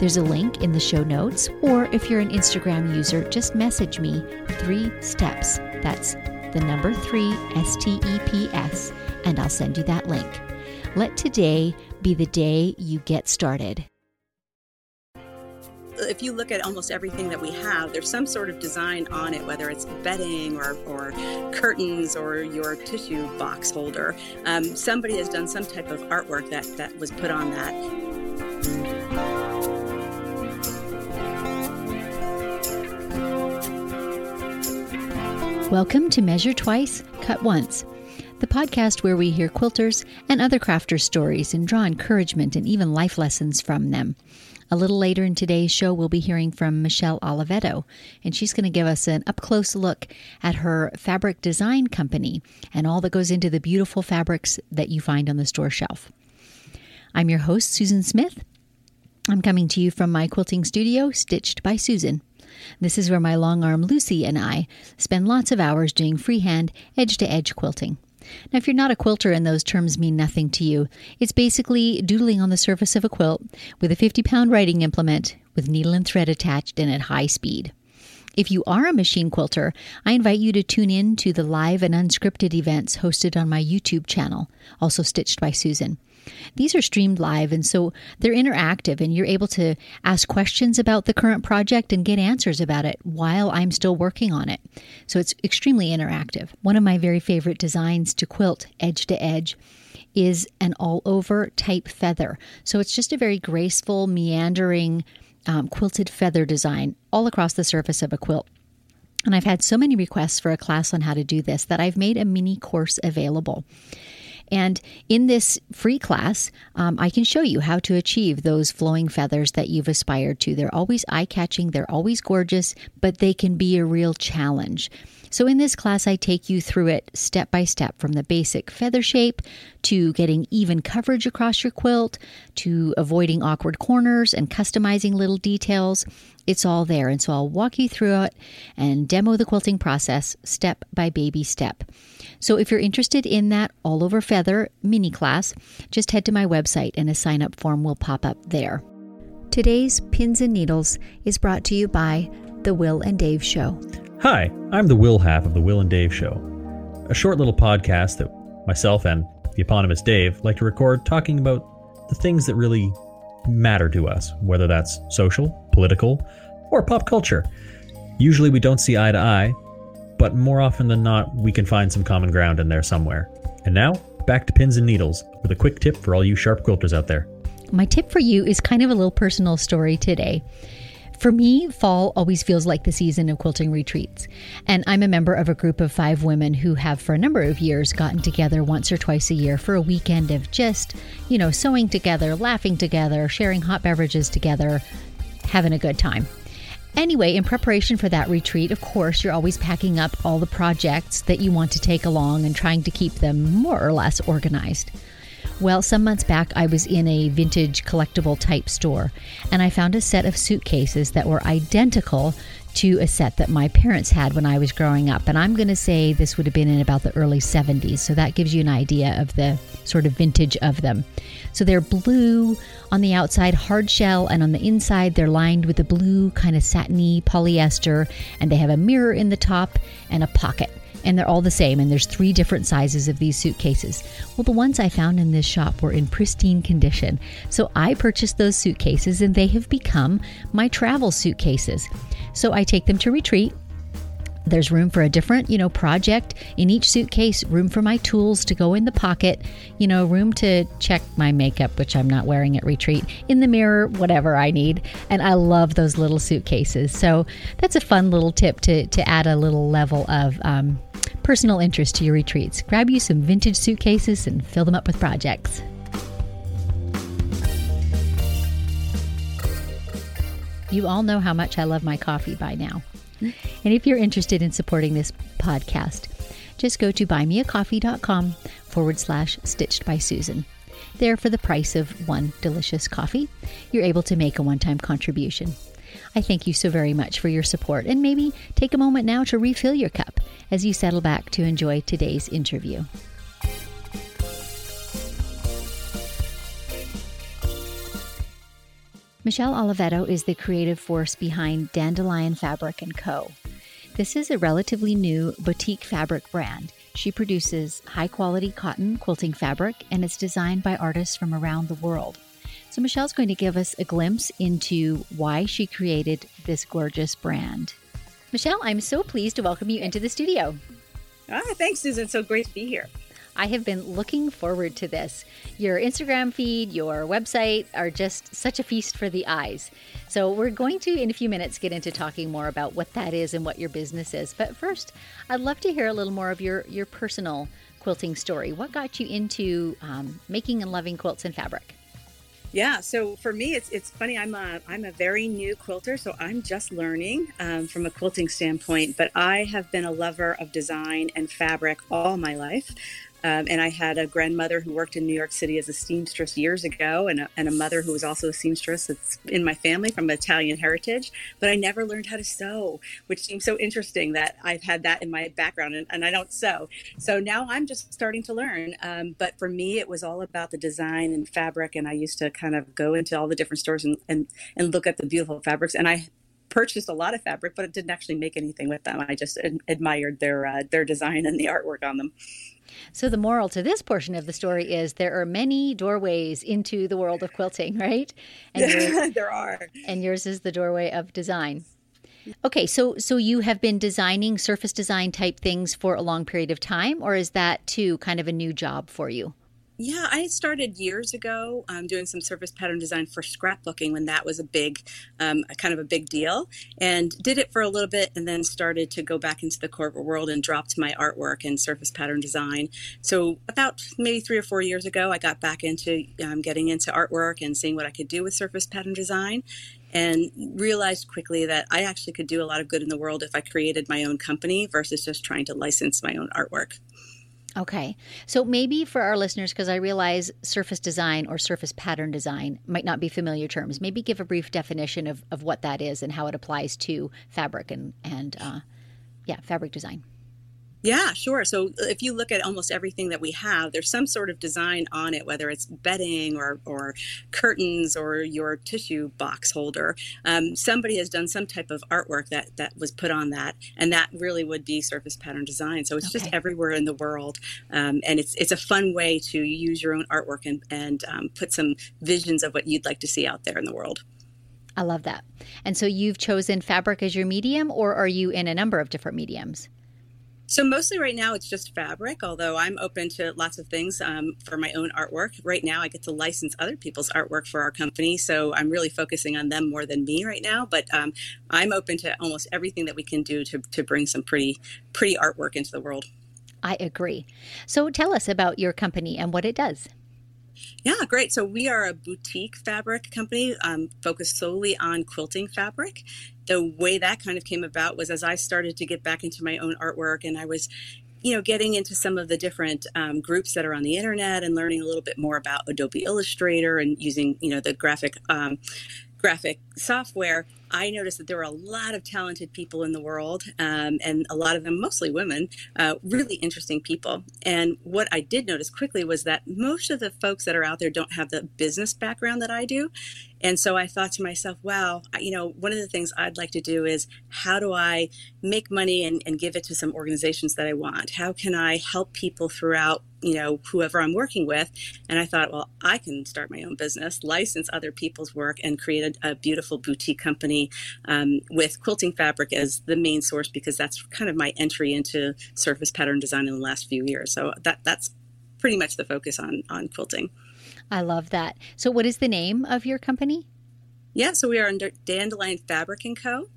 there's a link in the show notes, or if you're an Instagram user, just message me three steps. That's the number three, S T E P S, and I'll send you that link. Let today be the day you get started if you look at almost everything that we have, there's some sort of design on it, whether it's bedding or, or curtains or your tissue box holder. Um, somebody has done some type of artwork that, that was put on that. Welcome to Measure Twice, Cut Once, the podcast where we hear quilters and other crafters' stories and draw encouragement and even life lessons from them. A little later in today's show, we'll be hearing from Michelle Oliveto, and she's going to give us an up close look at her fabric design company and all that goes into the beautiful fabrics that you find on the store shelf. I'm your host, Susan Smith. I'm coming to you from my quilting studio, Stitched by Susan. This is where my long arm Lucy and I spend lots of hours doing freehand, edge to edge quilting. Now, if you're not a quilter and those terms mean nothing to you, it's basically doodling on the surface of a quilt with a 50 pound writing implement with needle and thread attached and at high speed. If you are a machine quilter, I invite you to tune in to the live and unscripted events hosted on my YouTube channel, also stitched by Susan. These are streamed live, and so they're interactive, and you're able to ask questions about the current project and get answers about it while I'm still working on it. So it's extremely interactive. One of my very favorite designs to quilt edge to edge is an all over type feather. So it's just a very graceful, meandering, um, quilted feather design all across the surface of a quilt. And I've had so many requests for a class on how to do this that I've made a mini course available. And in this free class, um, I can show you how to achieve those flowing feathers that you've aspired to. They're always eye catching, they're always gorgeous, but they can be a real challenge. So, in this class, I take you through it step by step from the basic feather shape to getting even coverage across your quilt to avoiding awkward corners and customizing little details. It's all there. And so, I'll walk you through it and demo the quilting process step by baby step. So, if you're interested in that all over feather mini class, just head to my website and a sign up form will pop up there. Today's Pins and Needles is brought to you by The Will and Dave Show. Hi, I'm the Will half of The Will and Dave Show, a short little podcast that myself and the eponymous Dave like to record talking about the things that really matter to us, whether that's social, political, or pop culture. Usually we don't see eye to eye, but more often than not, we can find some common ground in there somewhere. And now, back to pins and needles with a quick tip for all you sharp quilters out there. My tip for you is kind of a little personal story today. For me, fall always feels like the season of quilting retreats. And I'm a member of a group of five women who have, for a number of years, gotten together once or twice a year for a weekend of just, you know, sewing together, laughing together, sharing hot beverages together, having a good time. Anyway, in preparation for that retreat, of course, you're always packing up all the projects that you want to take along and trying to keep them more or less organized. Well, some months back, I was in a vintage collectible type store and I found a set of suitcases that were identical to a set that my parents had when I was growing up. And I'm going to say this would have been in about the early 70s. So that gives you an idea of the sort of vintage of them. So they're blue on the outside, hard shell, and on the inside, they're lined with a blue kind of satiny polyester. And they have a mirror in the top and a pocket and they're all the same. And there's three different sizes of these suitcases. Well, the ones I found in this shop were in pristine condition. So I purchased those suitcases and they have become my travel suitcases. So I take them to retreat there's room for a different, you know, project in each suitcase, room for my tools to go in the pocket, you know, room to check my makeup, which I'm not wearing at retreat, in the mirror, whatever I need. And I love those little suitcases. So that's a fun little tip to, to add a little level of um, personal interest to your retreats. Grab you some vintage suitcases and fill them up with projects. You all know how much I love my coffee by now. And if you're interested in supporting this podcast, just go to buymeacoffee.com forward slash stitched by Susan. There, for the price of one delicious coffee, you're able to make a one time contribution. I thank you so very much for your support, and maybe take a moment now to refill your cup as you settle back to enjoy today's interview. Michelle Oliveto is the creative force behind Dandelion Fabric & Co. This is a relatively new boutique fabric brand. She produces high quality cotton quilting fabric and it's designed by artists from around the world. So, Michelle's going to give us a glimpse into why she created this gorgeous brand. Michelle, I'm so pleased to welcome you into the studio. Ah, thanks, Susan. So great to be here. I have been looking forward to this. Your Instagram feed, your website are just such a feast for the eyes. So, we're going to, in a few minutes, get into talking more about what that is and what your business is. But first, I'd love to hear a little more of your, your personal quilting story. What got you into um, making and loving quilts and fabric? Yeah, so for me, it's it's funny. I'm a I'm a very new quilter, so I'm just learning um, from a quilting standpoint. But I have been a lover of design and fabric all my life. Um, and I had a grandmother who worked in New York City as a seamstress years ago, and a, and a mother who was also a seamstress. It's in my family from Italian heritage, but I never learned how to sew, which seems so interesting that I've had that in my background and, and I don't sew. So now I'm just starting to learn. Um, but for me, it was all about the design and fabric, and I used to kind of go into all the different stores and, and, and look at the beautiful fabrics. And I purchased a lot of fabric, but it didn't actually make anything with them. I just admired their uh, their design and the artwork on them. So, the moral to this portion of the story is there are many doorways into the world of quilting, right? And yeah, there are. And yours is the doorway of design. Okay, so so you have been designing surface design type things for a long period of time, or is that too kind of a new job for you? Yeah, I started years ago um, doing some surface pattern design for scrapbooking when that was a big, um, kind of a big deal, and did it for a little bit, and then started to go back into the corporate world and dropped my artwork and surface pattern design. So about maybe three or four years ago, I got back into um, getting into artwork and seeing what I could do with surface pattern design, and realized quickly that I actually could do a lot of good in the world if I created my own company versus just trying to license my own artwork. Okay. So maybe for our listeners, because I realize surface design or surface pattern design might not be familiar terms, maybe give a brief definition of, of what that is and how it applies to fabric and, and uh, yeah, fabric design. Yeah, sure. So if you look at almost everything that we have, there's some sort of design on it, whether it's bedding or, or curtains or your tissue box holder. Um, somebody has done some type of artwork that, that was put on that, and that really would be surface pattern design. So it's okay. just everywhere in the world, um, and it's it's a fun way to use your own artwork and and um, put some visions of what you'd like to see out there in the world. I love that. And so you've chosen fabric as your medium, or are you in a number of different mediums? So mostly right now it's just fabric, although I'm open to lots of things um, for my own artwork. Right now I get to license other people's artwork for our company, so I'm really focusing on them more than me right now. But um, I'm open to almost everything that we can do to, to bring some pretty pretty artwork into the world. I agree. So tell us about your company and what it does. Yeah, great. So we are a boutique fabric company um, focused solely on quilting fabric. The way that kind of came about was as I started to get back into my own artwork and I was you know, getting into some of the different um, groups that are on the internet and learning a little bit more about Adobe Illustrator and using, you know, the graphic um, graphic software, I noticed that there were a lot of talented people in the world, um, and a lot of them, mostly women, uh, really interesting people. And what I did notice quickly was that most of the folks that are out there don't have the business background that I do. And so I thought to myself, wow, you know, one of the things I'd like to do is how do I make money and, and give it to some organizations that I want? How can I help people throughout you know whoever i'm working with and i thought well i can start my own business license other people's work and create a, a beautiful boutique company um, with quilting fabric as the main source because that's kind of my entry into surface pattern design in the last few years so that that's pretty much the focus on on quilting I love that. So, what is the name of your company? Yeah, so we are under Dandelion Fabric and Co.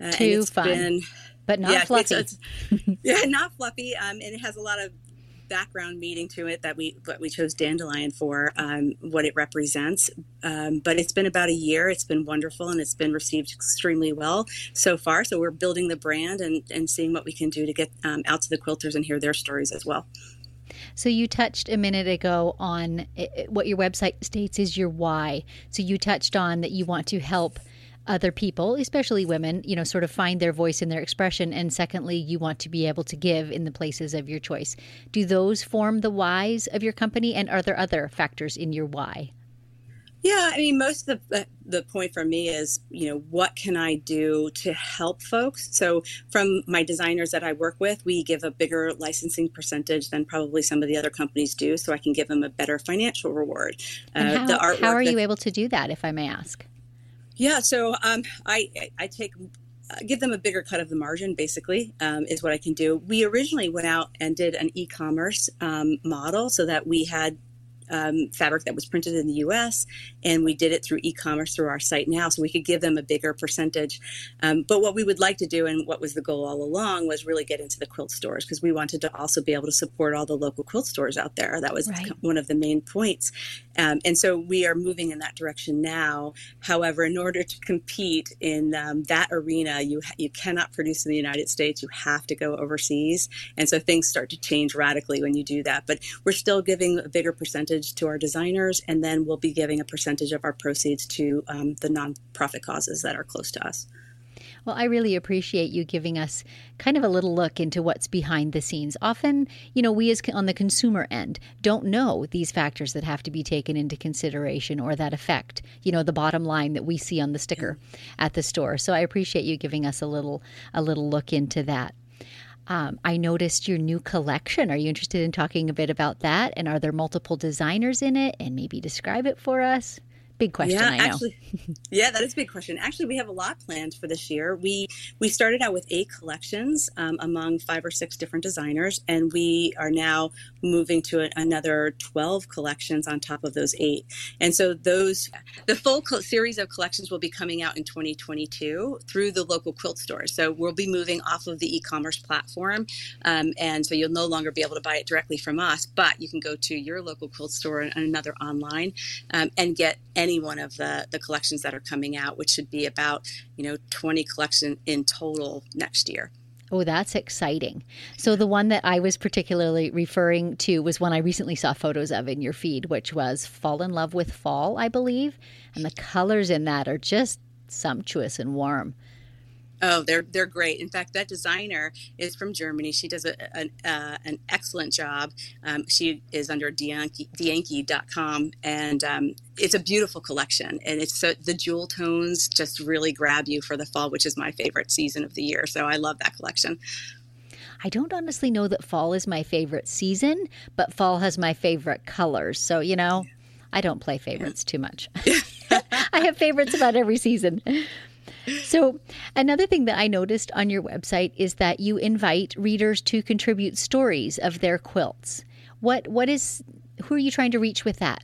Uh, Too fun, been, but not yeah, fluffy. It's, it's, yeah, not fluffy, um, and it has a lot of background meaning to it that we what we chose dandelion for, um, what it represents. Um, but it's been about a year. It's been wonderful and it's been received extremely well so far. So we're building the brand and, and seeing what we can do to get um, out to the quilters and hear their stories as well. So you touched a minute ago on what your website states is your why. So you touched on that you want to help other people, especially women, you know, sort of find their voice in their expression. And secondly, you want to be able to give in the places of your choice. Do those form the whys of your company? And are there other factors in your why? Yeah, I mean, most of the the point for me is, you know, what can I do to help folks? So, from my designers that I work with, we give a bigger licensing percentage than probably some of the other companies do, so I can give them a better financial reward. And uh, how, the how are you able to do that, if I may ask? Yeah, so um, I I take uh, give them a bigger cut of the margin basically um, is what i can do. We originally went out and did an e-commerce um, model so that we had um, fabric that was printed in the US, and we did it through e commerce through our site now, so we could give them a bigger percentage. Um, but what we would like to do, and what was the goal all along, was really get into the quilt stores because we wanted to also be able to support all the local quilt stores out there. That was right. one of the main points. Um, and so we are moving in that direction now. However, in order to compete in um, that arena, you, you cannot produce in the United States, you have to go overseas. And so things start to change radically when you do that. But we're still giving a bigger percentage percentage to our designers, and then we'll be giving a percentage of our proceeds to um, the nonprofit causes that are close to us. Well, I really appreciate you giving us kind of a little look into what's behind the scenes. Often, you know, we as on the consumer end don't know these factors that have to be taken into consideration or that affect, you know, the bottom line that we see on the sticker at the store. So I appreciate you giving us a little a little look into that. Um, I noticed your new collection. Are you interested in talking a bit about that? And are there multiple designers in it? And maybe describe it for us. Big question, yeah, I know. Actually, yeah, that is a big question. Actually, we have a lot planned for this year. We we started out with eight collections um, among five or six different designers, and we are now moving to a, another twelve collections on top of those eight. And so those the full series of collections will be coming out in 2022 through the local quilt stores. So we'll be moving off of the e-commerce platform, um, and so you'll no longer be able to buy it directly from us, but you can go to your local quilt store and another online um, and get any one of the the collections that are coming out, which should be about you know 20 collection in total next year. Oh, that's exciting. So, the one that I was particularly referring to was one I recently saw photos of in your feed, which was Fall in Love with Fall, I believe. And the colors in that are just sumptuous and warm. Oh, they're they're great. In fact, that designer is from Germany. She does a, a, uh, an excellent job. Um, she is under Dianke.com, and um, it's a beautiful collection. And it's so the jewel tones just really grab you for the fall, which is my favorite season of the year. So I love that collection. I don't honestly know that fall is my favorite season, but fall has my favorite colors. So you know, I don't play favorites too much. I have favorites about every season. So, another thing that I noticed on your website is that you invite readers to contribute stories of their quilts. What what is who are you trying to reach with that?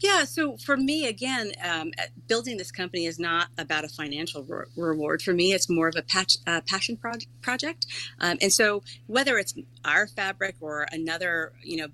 Yeah, so for me, again, um, building this company is not about a financial re- reward. For me, it's more of a patch, uh, passion pro- project. Um, and so, whether it's our fabric or another, you know,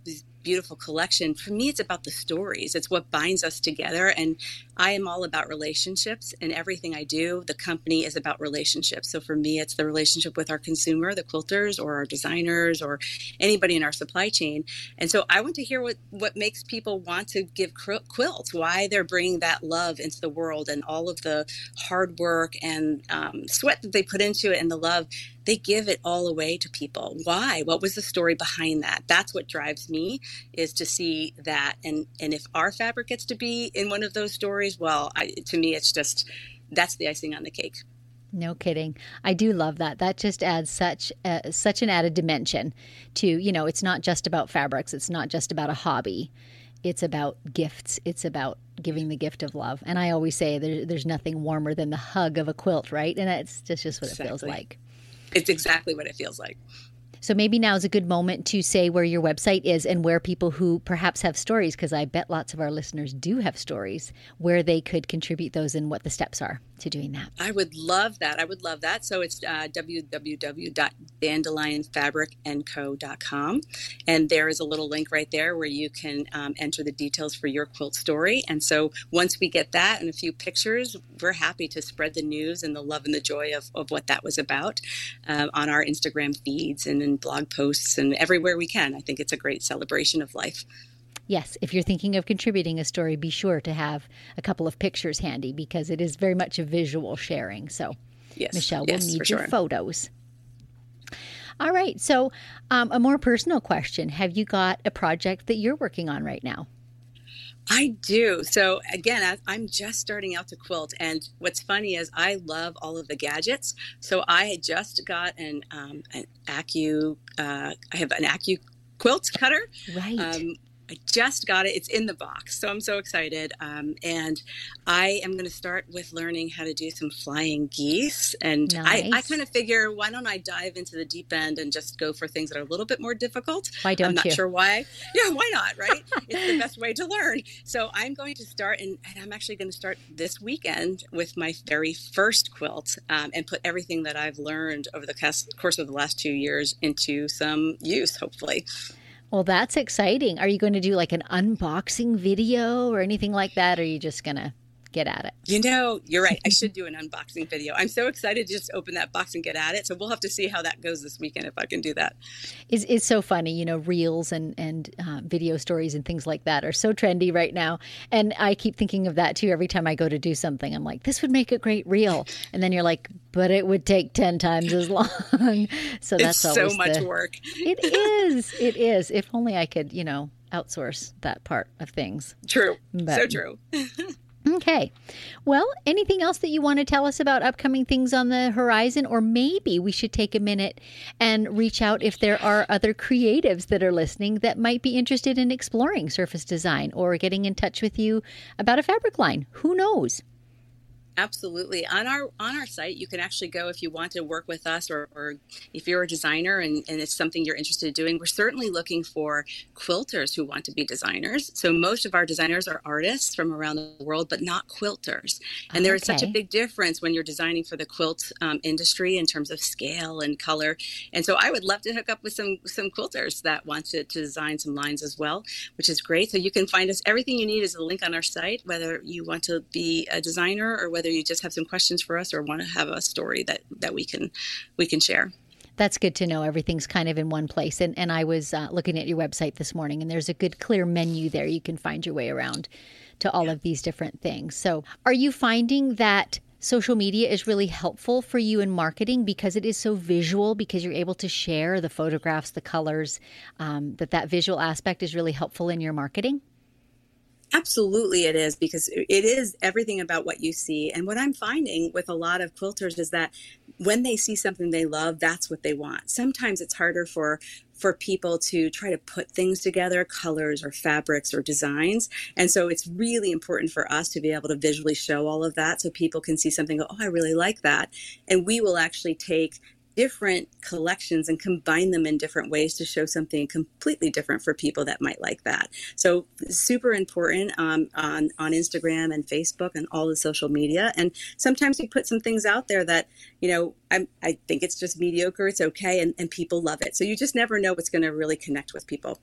beautiful collection. For me, it's about the stories. It's what binds us together. And I am all about relationships and everything I do. The company is about relationships. So for me, it's the relationship with our consumer, the quilters or our designers or anybody in our supply chain. And so I want to hear what, what makes people want to give quilts, why they're bringing that love into the world and all of the hard work and um, sweat that they put into it and the love they give it all away to people. Why? What was the story behind that? That's what drives me is to see that. And and if our fabric gets to be in one of those stories, well, I, to me, it's just that's the icing on the cake. No kidding. I do love that. That just adds such a, such an added dimension to you know. It's not just about fabrics. It's not just about a hobby. It's about gifts. It's about giving the gift of love. And I always say there, there's nothing warmer than the hug of a quilt, right? And that's just, just what exactly. it feels like. It's exactly what it feels like. So maybe now is a good moment to say where your website is and where people who perhaps have stories, because I bet lots of our listeners do have stories, where they could contribute those and what the steps are. To doing that? I would love that. I would love that. So it's uh, www.dandelionfabricandco.com. And there is a little link right there where you can um, enter the details for your quilt story. And so once we get that and a few pictures, we're happy to spread the news and the love and the joy of, of what that was about uh, on our Instagram feeds and in blog posts and everywhere we can. I think it's a great celebration of life yes, if you're thinking of contributing a story, be sure to have a couple of pictures handy because it is very much a visual sharing. So, yes, Michelle, we'll need your sure. photos. All right. So, um, a more personal question Have you got a project that you're working on right now? I do. So again, I'm just starting out to quilt, and what's funny is I love all of the gadgets. So I had just got an um, an Acu. Uh, I have an Acu quilt cutter. Right. Um, I just got it. It's in the box. So I'm so excited. Um, and I am going to start with learning how to do some flying geese. And nice. I, I kind of figure, why don't I dive into the deep end and just go for things that are a little bit more difficult? Why don't I'm not you? sure why. Yeah, why not, right? it's the best way to learn. So I'm going to start, and, and I'm actually going to start this weekend with my very first quilt um, and put everything that I've learned over the course of the last two years into some use, hopefully. Well, that's exciting. Are you going to do like an unboxing video or anything like that? Or are you just going to get at it. You know, you're right. I should do an unboxing video. I'm so excited to just open that box and get at it. So we'll have to see how that goes this weekend if I can do that. It's, it's so funny, you know, reels and and uh, video stories and things like that are so trendy right now. And I keep thinking of that too every time I go to do something. I'm like, this would make a great reel, and then you're like, but it would take ten times as long. so that's it's so much the, work. it is. It is. If only I could, you know, outsource that part of things. True. But, so true. Okay. Well, anything else that you want to tell us about upcoming things on the horizon? Or maybe we should take a minute and reach out if there are other creatives that are listening that might be interested in exploring surface design or getting in touch with you about a fabric line. Who knows? Absolutely. On our on our site, you can actually go if you want to work with us or, or if you're a designer and, and it's something you're interested in doing. We're certainly looking for quilters who want to be designers. So most of our designers are artists from around the world, but not quilters. And okay. there is such a big difference when you're designing for the quilt um, industry in terms of scale and color. And so I would love to hook up with some some quilters that want to, to design some lines as well, which is great. So you can find us. Everything you need is a link on our site, whether you want to be a designer or whether whether you just have some questions for us or want to have a story that that we can we can share that's good to know. Everything's kind of in one place. And and I was uh, looking at your website this morning, and there's a good clear menu there. You can find your way around to all yeah. of these different things. So, are you finding that social media is really helpful for you in marketing because it is so visual? Because you're able to share the photographs, the colors. Um, that that visual aspect is really helpful in your marketing. Absolutely, it is because it is everything about what you see. And what I'm finding with a lot of quilters is that when they see something they love, that's what they want. Sometimes it's harder for for people to try to put things together, colors or fabrics or designs. And so it's really important for us to be able to visually show all of that so people can see something, go, oh, I really like that. And we will actually take different collections and combine them in different ways to show something completely different for people that might like that. So super important um, on on Instagram and Facebook and all the social media. And sometimes we put some things out there that you know I'm, I think it's just mediocre. It's okay, and, and people love it. So you just never know what's going to really connect with people.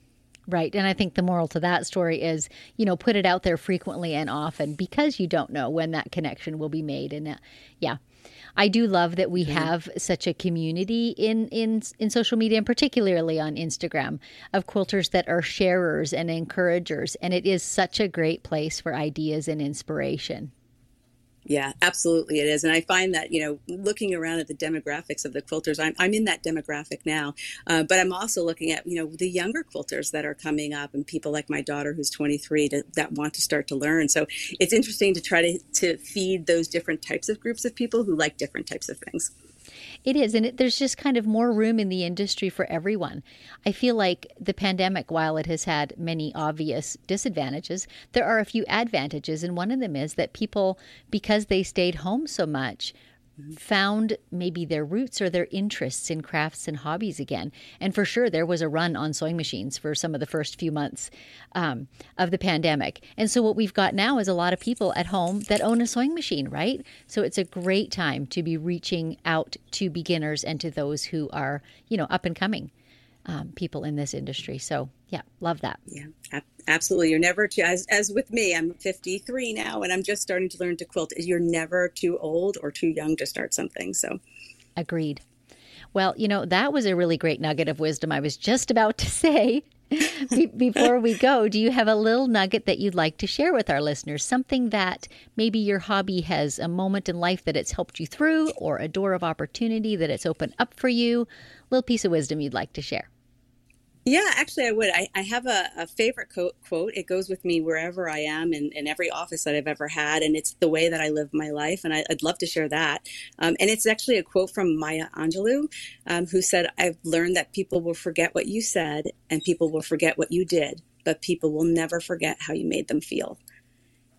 Right. And I think the moral to that story is, you know, put it out there frequently and often because you don't know when that connection will be made. And uh, yeah, I do love that we mm-hmm. have such a community in in in social media and particularly on Instagram of quilters that are sharers and encouragers and it is such a great place for ideas and inspiration. Yeah, absolutely it is. And I find that, you know, looking around at the demographics of the quilters, I'm, I'm in that demographic now. Uh, but I'm also looking at, you know, the younger quilters that are coming up and people like my daughter who's 23 to, that want to start to learn. So it's interesting to try to, to feed those different types of groups of people who like different types of things. It is. And it, there's just kind of more room in the industry for everyone. I feel like the pandemic, while it has had many obvious disadvantages, there are a few advantages. And one of them is that people, because they stayed home so much, found maybe their roots or their interests in crafts and hobbies again. And for sure, there was a run on sewing machines for some of the first few months um, of the pandemic. And so, what we've got now is a lot of people at home that own a sewing machine, right? So, it's a great time to be reaching out to beginners and to those who are, you know, up and coming um, people in this industry. So, yeah, love that. Yeah, absolutely. You're never too, as, as with me, I'm 53 now and I'm just starting to learn to quilt. You're never too old or too young to start something. So, agreed. Well, you know, that was a really great nugget of wisdom I was just about to say. Before we go, do you have a little nugget that you'd like to share with our listeners? Something that maybe your hobby has a moment in life that it's helped you through, or a door of opportunity that it's opened up for you? A little piece of wisdom you'd like to share. Yeah, actually, I would. I, I have a, a favorite quote, quote. It goes with me wherever I am in, in every office that I've ever had, and it's the way that I live my life. And I, would love to share that. Um, and it's actually a quote from Maya Angelou, um, who said, I've learned that people will forget what you said and people will forget what you did, but people will never forget how you made them feel.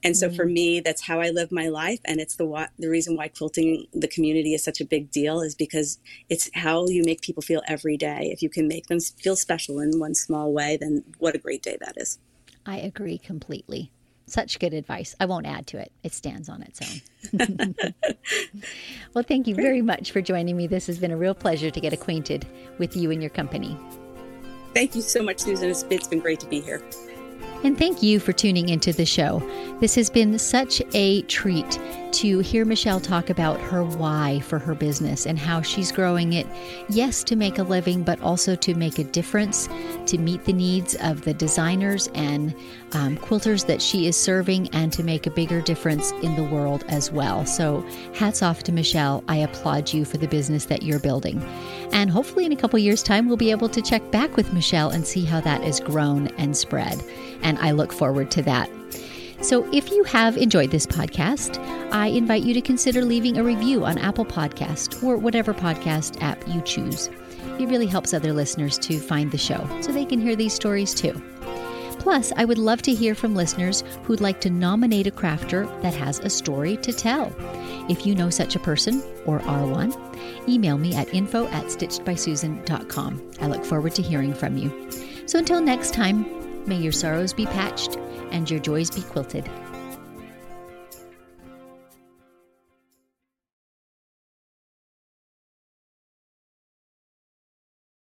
And so mm-hmm. for me, that's how I live my life. And it's the, the reason why quilting the community is such a big deal is because it's how you make people feel every day. If you can make them feel special in one small way, then what a great day that is. I agree completely. Such good advice. I won't add to it. It stands on its own. well, thank you very much for joining me. This has been a real pleasure to get acquainted with you and your company. Thank you so much, Susan. it's been great to be here. And thank you for tuning into the show. This has been such a treat to hear Michelle talk about her why for her business and how she's growing it, yes, to make a living, but also to make a difference, to meet the needs of the designers and um, quilters that she is serving, and to make a bigger difference in the world as well. So, hats off to Michelle. I applaud you for the business that you're building. And hopefully, in a couple years' time, we'll be able to check back with Michelle and see how that has grown and spread. And I look forward to that. So, if you have enjoyed this podcast, I invite you to consider leaving a review on Apple Podcast or whatever podcast app you choose. It really helps other listeners to find the show so they can hear these stories too. Plus, I would love to hear from listeners who'd like to nominate a crafter that has a story to tell. If you know such a person or are one, email me at info at stitchedbysusan.com. I look forward to hearing from you. So until next time, may your sorrows be patched and your joys be quilted.